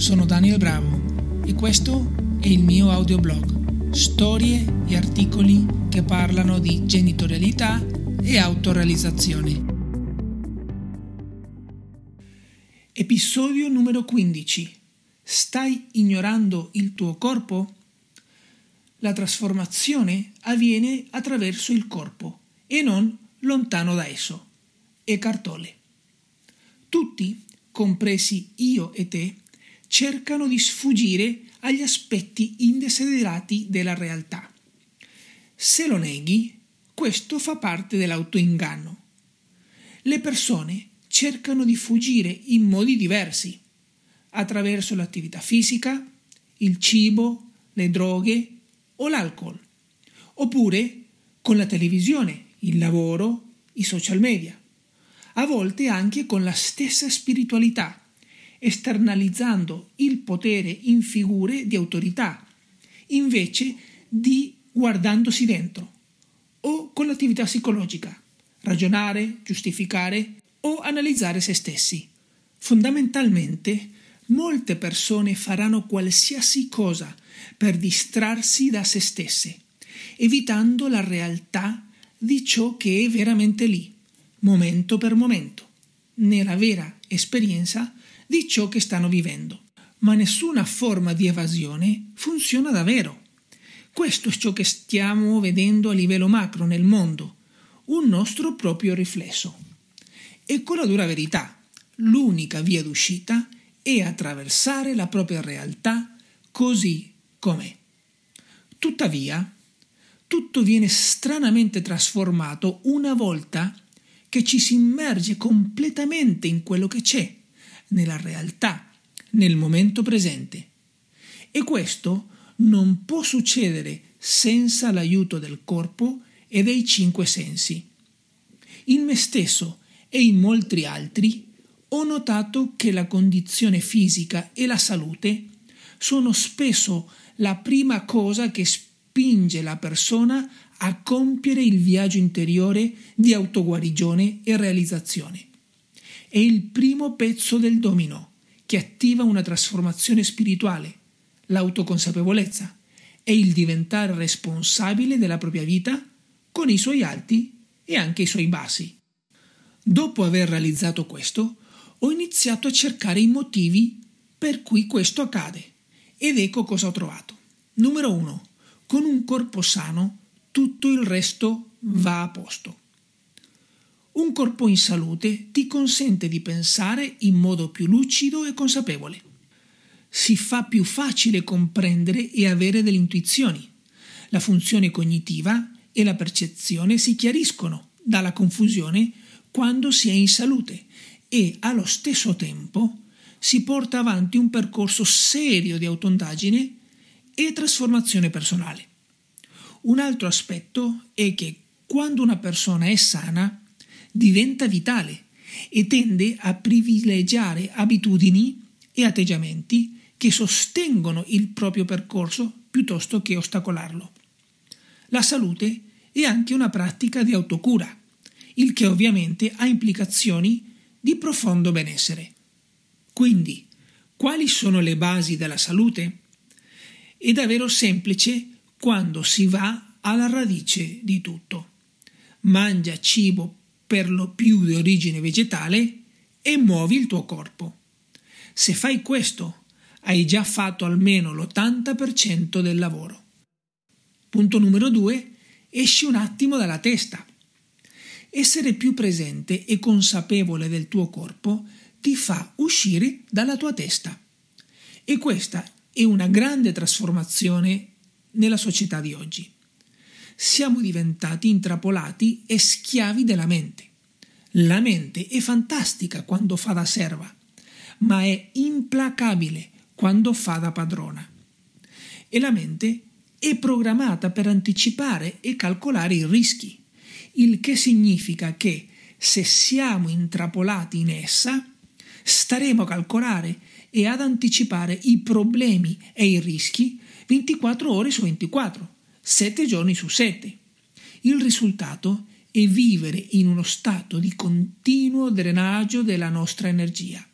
sono Daniel Bravo e questo è il mio audioblog, storie e articoli che parlano di genitorialità e autorealizzazione. Episodio numero 15. Stai ignorando il tuo corpo? La trasformazione avviene attraverso il corpo e non lontano da esso. E Cartole. Tutti, compresi io e te, cercano di sfuggire agli aspetti indesiderati della realtà. Se lo neghi, questo fa parte dell'autoinganno. Le persone cercano di fuggire in modi diversi, attraverso l'attività fisica, il cibo, le droghe o l'alcol, oppure con la televisione, il lavoro, i social media, a volte anche con la stessa spiritualità, esternalizzando il potere in figure di autorità, invece di guardandosi dentro, o con l'attività psicologica, ragionare, giustificare o analizzare se stessi. Fondamentalmente, molte persone faranno qualsiasi cosa per distrarsi da se stesse, evitando la realtà di ciò che è veramente lì, momento per momento, nella vera esperienza di ciò che stanno vivendo. Ma nessuna forma di evasione funziona davvero. Questo è ciò che stiamo vedendo a livello macro nel mondo, un nostro proprio riflesso. Ecco la dura verità. L'unica via d'uscita è attraversare la propria realtà così com'è. Tuttavia, tutto viene stranamente trasformato una volta che ci si immerge completamente in quello che c'è nella realtà, nel momento presente. E questo non può succedere senza l'aiuto del corpo e dei cinque sensi. In me stesso e in molti altri ho notato che la condizione fisica e la salute sono spesso la prima cosa che spinge la persona a compiere il viaggio interiore di autoguarigione e realizzazione è il primo pezzo del domino che attiva una trasformazione spirituale, l'autoconsapevolezza e il diventare responsabile della propria vita con i suoi alti e anche i suoi bassi. Dopo aver realizzato questo, ho iniziato a cercare i motivi per cui questo accade ed ecco cosa ho trovato. Numero 1. Con un corpo sano tutto il resto va a posto. Un corpo in salute ti consente di pensare in modo più lucido e consapevole. Si fa più facile comprendere e avere delle intuizioni. La funzione cognitiva e la percezione si chiariscono dalla confusione quando si è in salute e allo stesso tempo si porta avanti un percorso serio di autoindagine e trasformazione personale. Un altro aspetto è che quando una persona è sana diventa vitale e tende a privilegiare abitudini e atteggiamenti che sostengono il proprio percorso piuttosto che ostacolarlo. La salute è anche una pratica di autocura, il che ovviamente ha implicazioni di profondo benessere. Quindi, quali sono le basi della salute? È davvero semplice quando si va alla radice di tutto. Mangia cibo per lo più di origine vegetale e muovi il tuo corpo. Se fai questo, hai già fatto almeno l'80% del lavoro. Punto numero 2. Esci un attimo dalla testa. Essere più presente e consapevole del tuo corpo ti fa uscire dalla tua testa. E questa è una grande trasformazione nella società di oggi siamo diventati intrappolati e schiavi della mente. La mente è fantastica quando fa da serva, ma è implacabile quando fa da padrona. E la mente è programmata per anticipare e calcolare i rischi, il che significa che se siamo intrappolati in essa, staremo a calcolare e ad anticipare i problemi e i rischi 24 ore su 24 sette giorni su sette. Il risultato è vivere in uno stato di continuo drenaggio della nostra energia.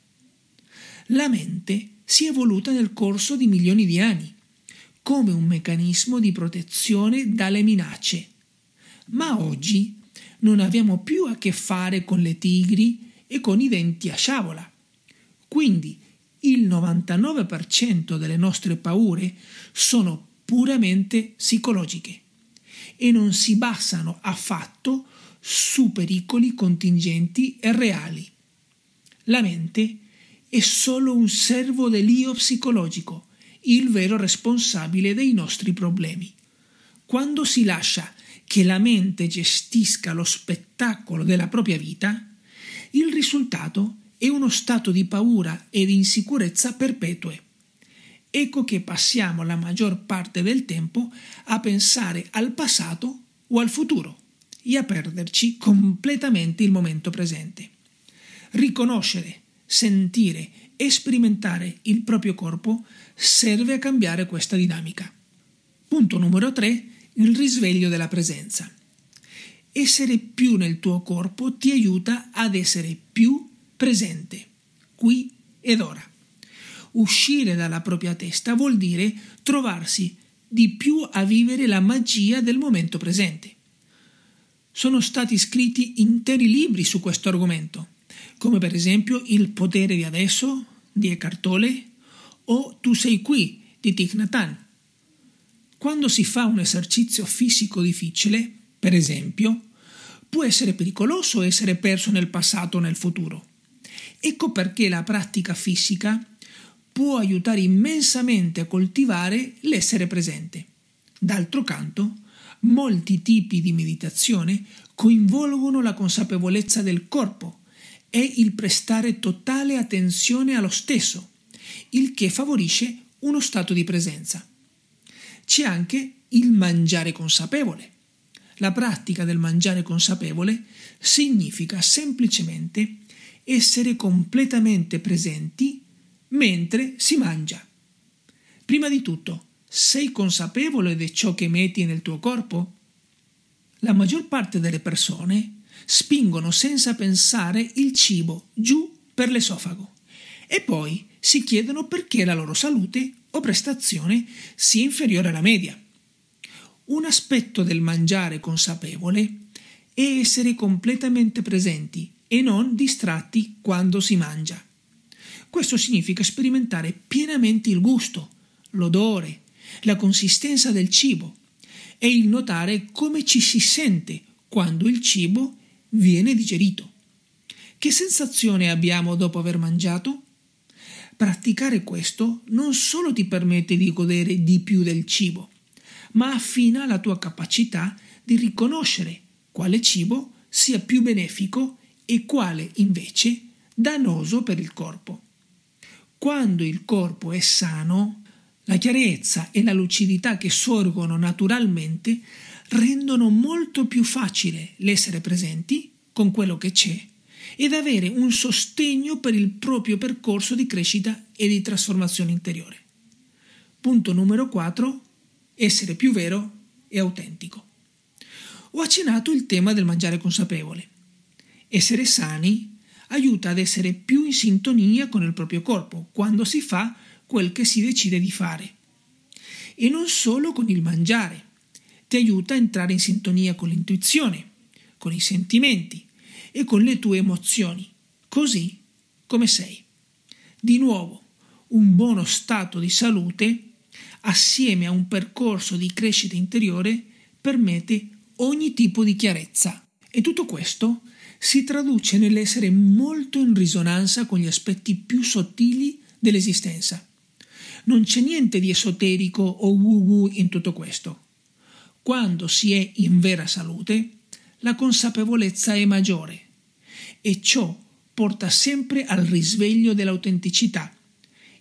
La mente si è evoluta nel corso di milioni di anni, come un meccanismo di protezione dalle minacce. Ma oggi non abbiamo più a che fare con le tigri e con i denti a sciabola. Quindi il 99% delle nostre paure sono puramente psicologiche e non si basano affatto su pericoli contingenti e reali. La mente è solo un servo dell'io psicologico, il vero responsabile dei nostri problemi. Quando si lascia che la mente gestisca lo spettacolo della propria vita, il risultato è uno stato di paura e di insicurezza perpetue. Ecco che passiamo la maggior parte del tempo a pensare al passato o al futuro e a perderci completamente il momento presente. Riconoscere, sentire e sperimentare il proprio corpo serve a cambiare questa dinamica. Punto numero 3. Il risveglio della presenza. Essere più nel tuo corpo ti aiuta ad essere più presente, qui ed ora. Uscire dalla propria testa vuol dire trovarsi di più a vivere la magia del momento presente. Sono stati scritti interi libri su questo argomento, come per esempio Il potere di adesso di Eckhart Tolle o Tu sei qui di Thich Nhat Hanh. Quando si fa un esercizio fisico difficile, per esempio, può essere pericoloso essere perso nel passato o nel futuro. Ecco perché la pratica fisica può aiutare immensamente a coltivare l'essere presente. D'altro canto, molti tipi di meditazione coinvolgono la consapevolezza del corpo e il prestare totale attenzione allo stesso, il che favorisce uno stato di presenza. C'è anche il mangiare consapevole. La pratica del mangiare consapevole significa semplicemente essere completamente presenti mentre si mangia. Prima di tutto, sei consapevole di ciò che metti nel tuo corpo? La maggior parte delle persone spingono senza pensare il cibo giù per l'esofago e poi si chiedono perché la loro salute o prestazione sia inferiore alla media. Un aspetto del mangiare consapevole è essere completamente presenti e non distratti quando si mangia. Questo significa sperimentare pienamente il gusto, l'odore, la consistenza del cibo e il notare come ci si sente quando il cibo viene digerito. Che sensazione abbiamo dopo aver mangiato? Praticare questo non solo ti permette di godere di più del cibo, ma affina la tua capacità di riconoscere quale cibo sia più benefico e quale invece dannoso per il corpo. Quando il corpo è sano, la chiarezza e la lucidità che sorgono naturalmente rendono molto più facile l'essere presenti con quello che c'è ed avere un sostegno per il proprio percorso di crescita e di trasformazione interiore. Punto numero 4. Essere più vero e autentico. Ho accennato il tema del mangiare consapevole. Essere sani aiuta ad essere più in sintonia con il proprio corpo quando si fa quel che si decide di fare. E non solo con il mangiare, ti aiuta a entrare in sintonia con l'intuizione, con i sentimenti e con le tue emozioni, così come sei. Di nuovo, un buono stato di salute, assieme a un percorso di crescita interiore, permette ogni tipo di chiarezza. E tutto questo si traduce nell'essere molto in risonanza con gli aspetti più sottili dell'esistenza. Non c'è niente di esoterico o woo-woo in tutto questo. Quando si è in vera salute, la consapevolezza è maggiore e ciò porta sempre al risveglio dell'autenticità,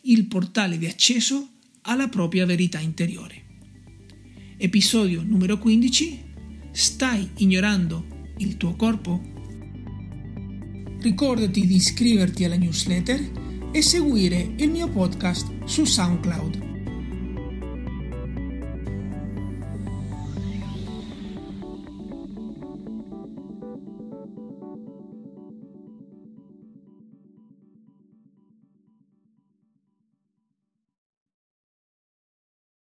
il portale di accesso alla propria verità interiore. Episodio numero 15. Stai ignorando il tuo corpo? Ricordati di iscriverti alla newsletter e seguire il mio podcast su SoundCloud.